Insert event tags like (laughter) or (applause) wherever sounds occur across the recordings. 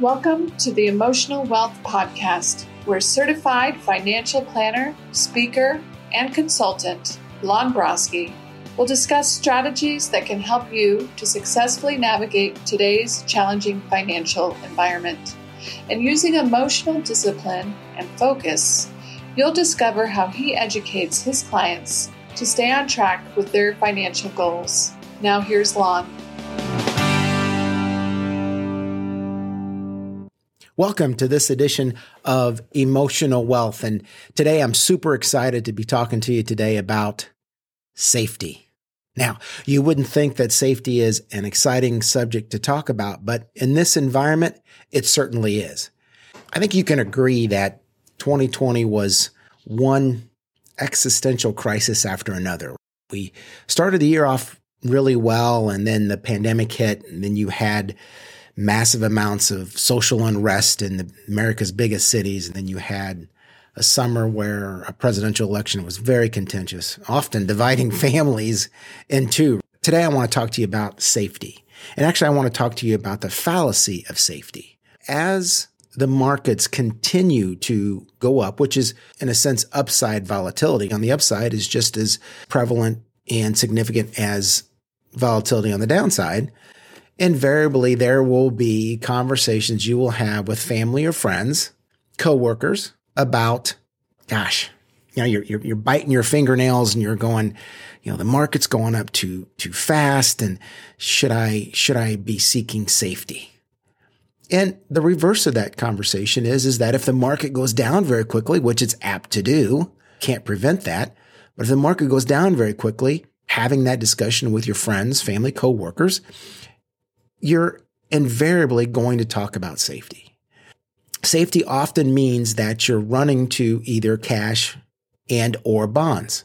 Welcome to the Emotional Wealth Podcast, where certified financial planner, speaker, and consultant Lon Broski will discuss strategies that can help you to successfully navigate today's challenging financial environment. And using emotional discipline and focus, you'll discover how he educates his clients to stay on track with their financial goals. Now, here's Lon. Welcome to this edition of Emotional Wealth. And today I'm super excited to be talking to you today about safety. Now, you wouldn't think that safety is an exciting subject to talk about, but in this environment, it certainly is. I think you can agree that 2020 was one existential crisis after another. We started the year off really well, and then the pandemic hit, and then you had massive amounts of social unrest in the, America's biggest cities. And then you had a summer where a presidential election was very contentious, often dividing (laughs) families in two. Today, I want to talk to you about safety. And actually, I want to talk to you about the fallacy of safety. As the markets continue to go up, which is in a sense upside volatility on the upside is just as prevalent and significant as volatility on the downside invariably there will be conversations you will have with family or friends, coworkers about, gosh, you know, you're, you're, you're biting your fingernails and you're going, you know, the market's going up too, too fast. And should I, should I be seeking safety? And the reverse of that conversation is, is that if the market goes down very quickly, which it's apt to do, can't prevent that. But if the market goes down very quickly, having that discussion with your friends, family, coworkers, you're invariably going to talk about safety. Safety often means that you're running to either cash and or bonds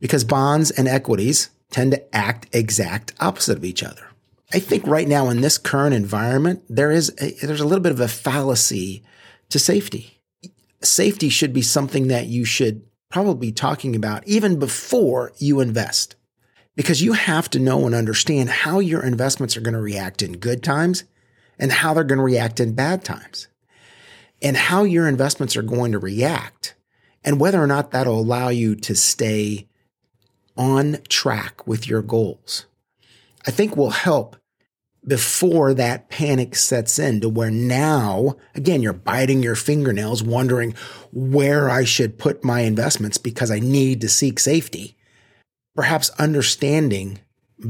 because bonds and equities tend to act exact opposite of each other. I think right now in this current environment, there is a, there's a little bit of a fallacy to safety. Safety should be something that you should probably be talking about even before you invest because you have to know and understand how your investments are going to react in good times and how they're going to react in bad times and how your investments are going to react and whether or not that'll allow you to stay on track with your goals. I think will help before that panic sets in to where now, again, you're biting your fingernails, wondering where I should put my investments because I need to seek safety perhaps understanding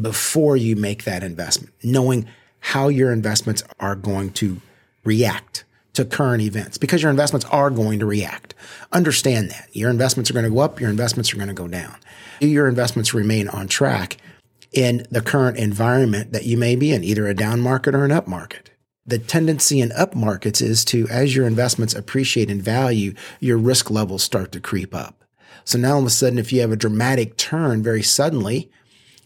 before you make that investment, knowing how your investments are going to react to current events because your investments are going to react. Understand that your investments are going to go up, your investments are going to go down. Do your investments remain on track in the current environment that you may be in, either a down market or an up market? The tendency in up markets is to, as your investments appreciate in value, your risk levels start to creep up. So now all of a sudden, if you have a dramatic turn very suddenly,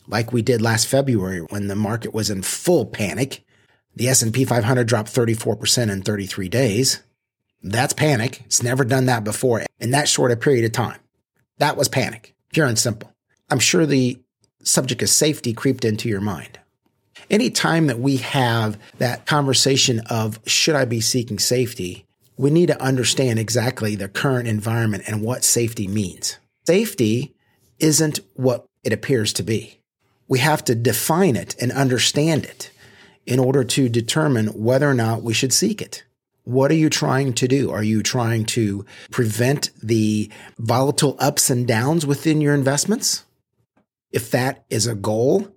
like we did last February when the market was in full panic, the S&P 500 dropped 34% in 33 days. That's panic. It's never done that before in that short a period of time. That was panic, pure and simple. I'm sure the subject of safety creeped into your mind. Any time that we have that conversation of should I be seeking safety, we need to understand exactly the current environment and what safety means. Safety isn't what it appears to be. We have to define it and understand it in order to determine whether or not we should seek it. What are you trying to do? Are you trying to prevent the volatile ups and downs within your investments? If that is a goal,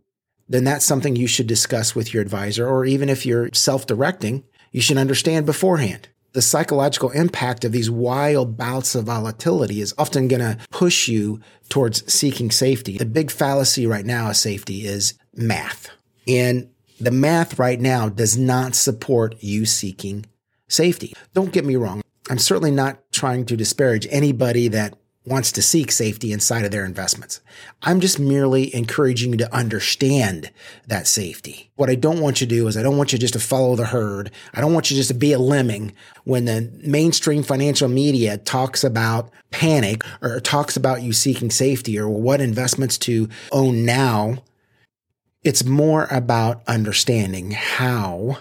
then that's something you should discuss with your advisor, or even if you're self directing, you should understand beforehand the psychological impact of these wild bouts of volatility is often going to push you towards seeking safety. The big fallacy right now of safety is math. And the math right now does not support you seeking safety. Don't get me wrong. I'm certainly not trying to disparage anybody that wants to seek safety inside of their investments. I'm just merely encouraging you to understand that safety. What I don't want you to do is I don't want you just to follow the herd. I don't want you just to be a lemming when the mainstream financial media talks about panic or talks about you seeking safety or what investments to own now. It's more about understanding how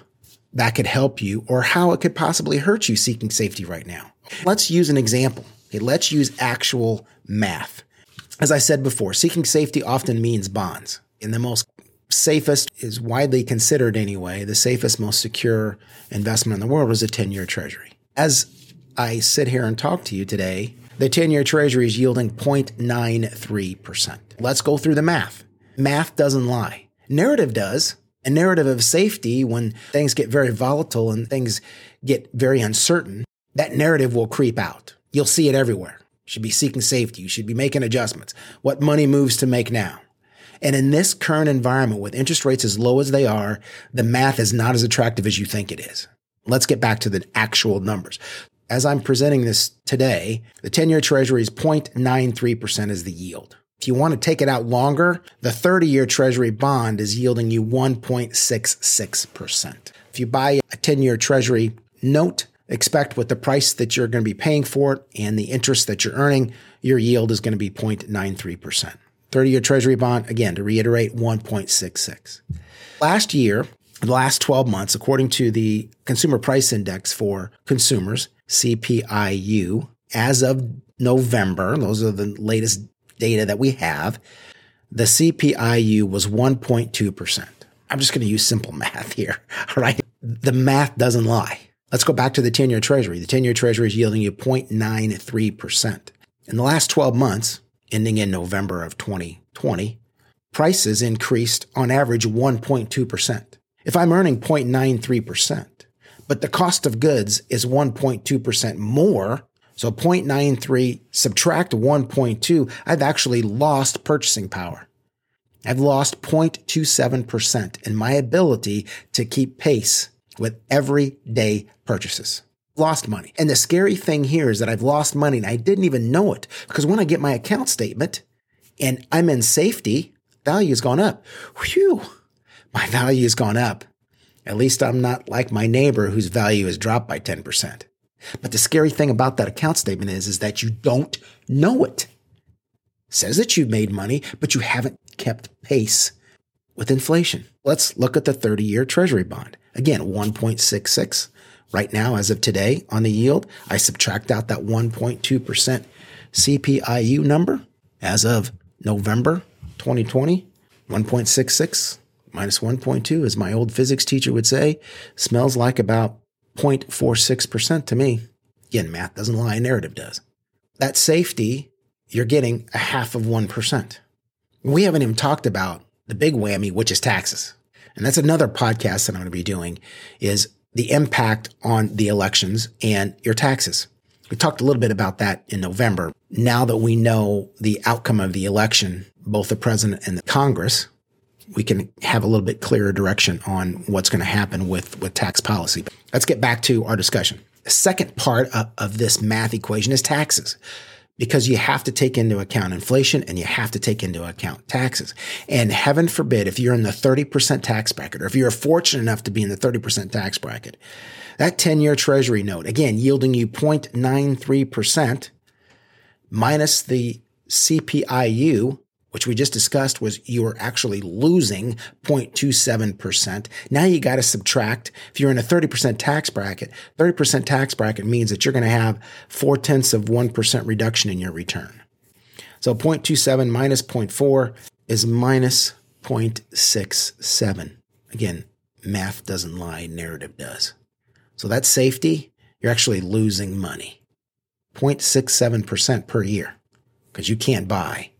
that could help you or how it could possibly hurt you seeking safety right now. Let's use an example. Okay, let's use actual math. As I said before, seeking safety often means bonds. And the most safest is widely considered anyway, the safest, most secure investment in the world is a 10 year treasury. As I sit here and talk to you today, the 10 year treasury is yielding 0.93%. Let's go through the math. Math doesn't lie. Narrative does. A narrative of safety, when things get very volatile and things get very uncertain, that narrative will creep out. You'll see it everywhere. You should be seeking safety. You should be making adjustments. What money moves to make now? And in this current environment with interest rates as low as they are, the math is not as attractive as you think it is. Let's get back to the actual numbers. As I'm presenting this today, the 10 year treasury is 0.93% is the yield. If you want to take it out longer, the 30 year treasury bond is yielding you 1.66%. If you buy a 10 year treasury note, expect with the price that you're going to be paying for it and the interest that you're earning, your yield is going to be 0.93%. 30 year treasury bond, again, to reiterate, 1.66. Last year, the last 12 months, according to the Consumer Price Index for consumers, CPIU, as of November, those are the latest data that we have, the CPIU was 1.2%. I'm just going to use simple (laughs) math here. All right. The math doesn't lie. Let's go back to the 10 year treasury. The 10 year treasury is yielding you 0.93%. In the last 12 months, ending in November of 2020, prices increased on average 1.2%. If I'm earning 0.93%, but the cost of goods is 1.2% more, so 0.93 subtract 1.2, I've actually lost purchasing power. I've lost 0.27% in my ability to keep pace with everyday purchases. Lost money. And the scary thing here is that I've lost money and I didn't even know it because when I get my account statement and I'm in safety, value has gone up. Whew, my value has gone up. At least I'm not like my neighbor whose value has dropped by 10%. But the scary thing about that account statement is, is that you don't know it. it says that you've made money, but you haven't kept pace with inflation. Let's look at the 30 year treasury bond. Again, 1.66 right now as of today on the yield. I subtract out that 1.2% CPIU number as of November 2020, 1.66 minus 1.2, as my old physics teacher would say, smells like about 0.46% to me. Again, math doesn't lie, narrative does. That safety, you're getting a half of 1%. We haven't even talked about the big whammy, which is taxes. And that's another podcast that I'm going to be doing is the impact on the elections and your taxes. We talked a little bit about that in November. Now that we know the outcome of the election, both the president and the Congress, we can have a little bit clearer direction on what's going to happen with, with tax policy. Let's get back to our discussion. The second part of, of this math equation is taxes because you have to take into account inflation and you have to take into account taxes. And heaven forbid, if you're in the 30% tax bracket, or if you're fortunate enough to be in the 30% tax bracket, that 10 year treasury note, again, yielding you 0.93% minus the CPIU which we just discussed was you were actually losing 0.27%. Now you got to subtract. If you're in a 30% tax bracket, 30% tax bracket means that you're going to have four tenths of 1% reduction in your return. So 0.27 minus 0.4 is minus 0.67. Again, math doesn't lie, narrative does. So that's safety. You're actually losing money. 0.67% per year because you can't buy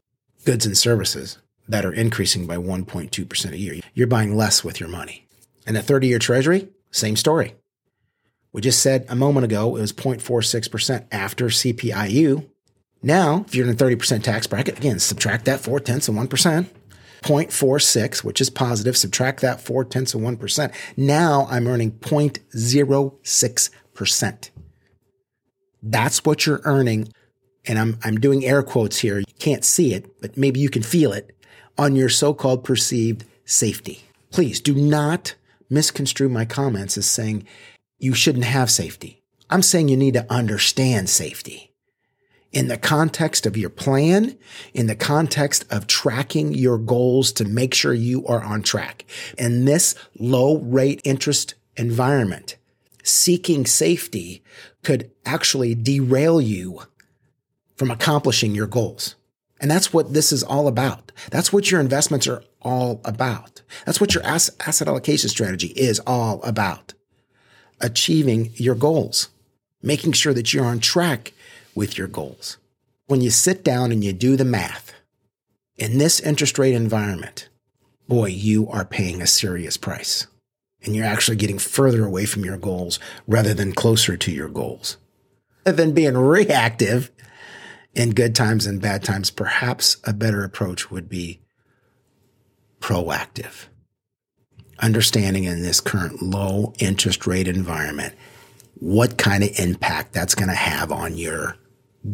goods and services that are increasing by 1.2% a year. You're buying less with your money. And the 30 year treasury, same story. We just said a moment ago it was 0.46% after CPIU. Now, if you're in a 30% tax bracket, again, subtract that four tenths of 1%, 0.46, which is positive, subtract that four tenths of 1%. Now I'm earning 0.06%. That's what you're earning and I'm, I'm doing air quotes here. You can't see it, but maybe you can feel it on your so-called perceived safety. Please do not misconstrue my comments as saying you shouldn't have safety. I'm saying you need to understand safety in the context of your plan, in the context of tracking your goals to make sure you are on track. In this low rate interest environment, seeking safety could actually derail you from accomplishing your goals. And that's what this is all about. That's what your investments are all about. That's what your asset allocation strategy is all about. Achieving your goals, making sure that you're on track with your goals. When you sit down and you do the math in this interest rate environment, boy, you are paying a serious price and you're actually getting further away from your goals rather than closer to your goals. Then being reactive in good times and bad times, perhaps a better approach would be proactive. Understanding in this current low interest rate environment what kind of impact that's going to have on your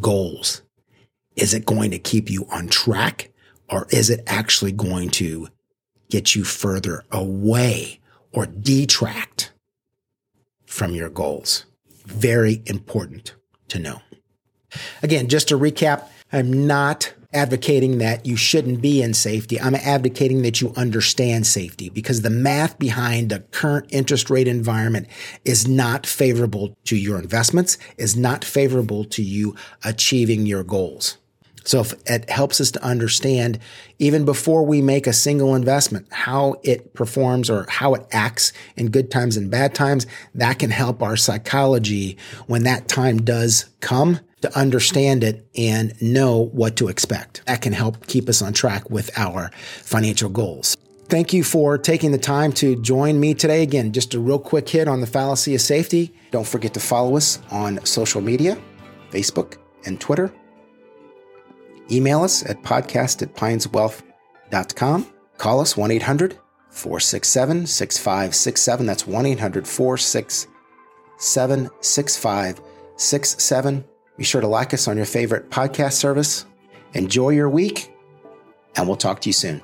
goals. Is it going to keep you on track or is it actually going to get you further away or detract from your goals. Very important to know. Again, just to recap, I'm not advocating that you shouldn't be in safety. I'm advocating that you understand safety because the math behind the current interest rate environment is not favorable to your investments, is not favorable to you achieving your goals. So if it helps us to understand even before we make a single investment, how it performs or how it acts in good times and bad times, that can help our psychology when that time does come to understand it and know what to expect. That can help keep us on track with our financial goals. Thank you for taking the time to join me today. Again, just a real quick hit on the fallacy of safety. Don't forget to follow us on social media, Facebook and Twitter. Email us at podcast at pineswealth.com. Call us 1 800 467 6567. That's 1 800 467 6567. Be sure to like us on your favorite podcast service. Enjoy your week, and we'll talk to you soon.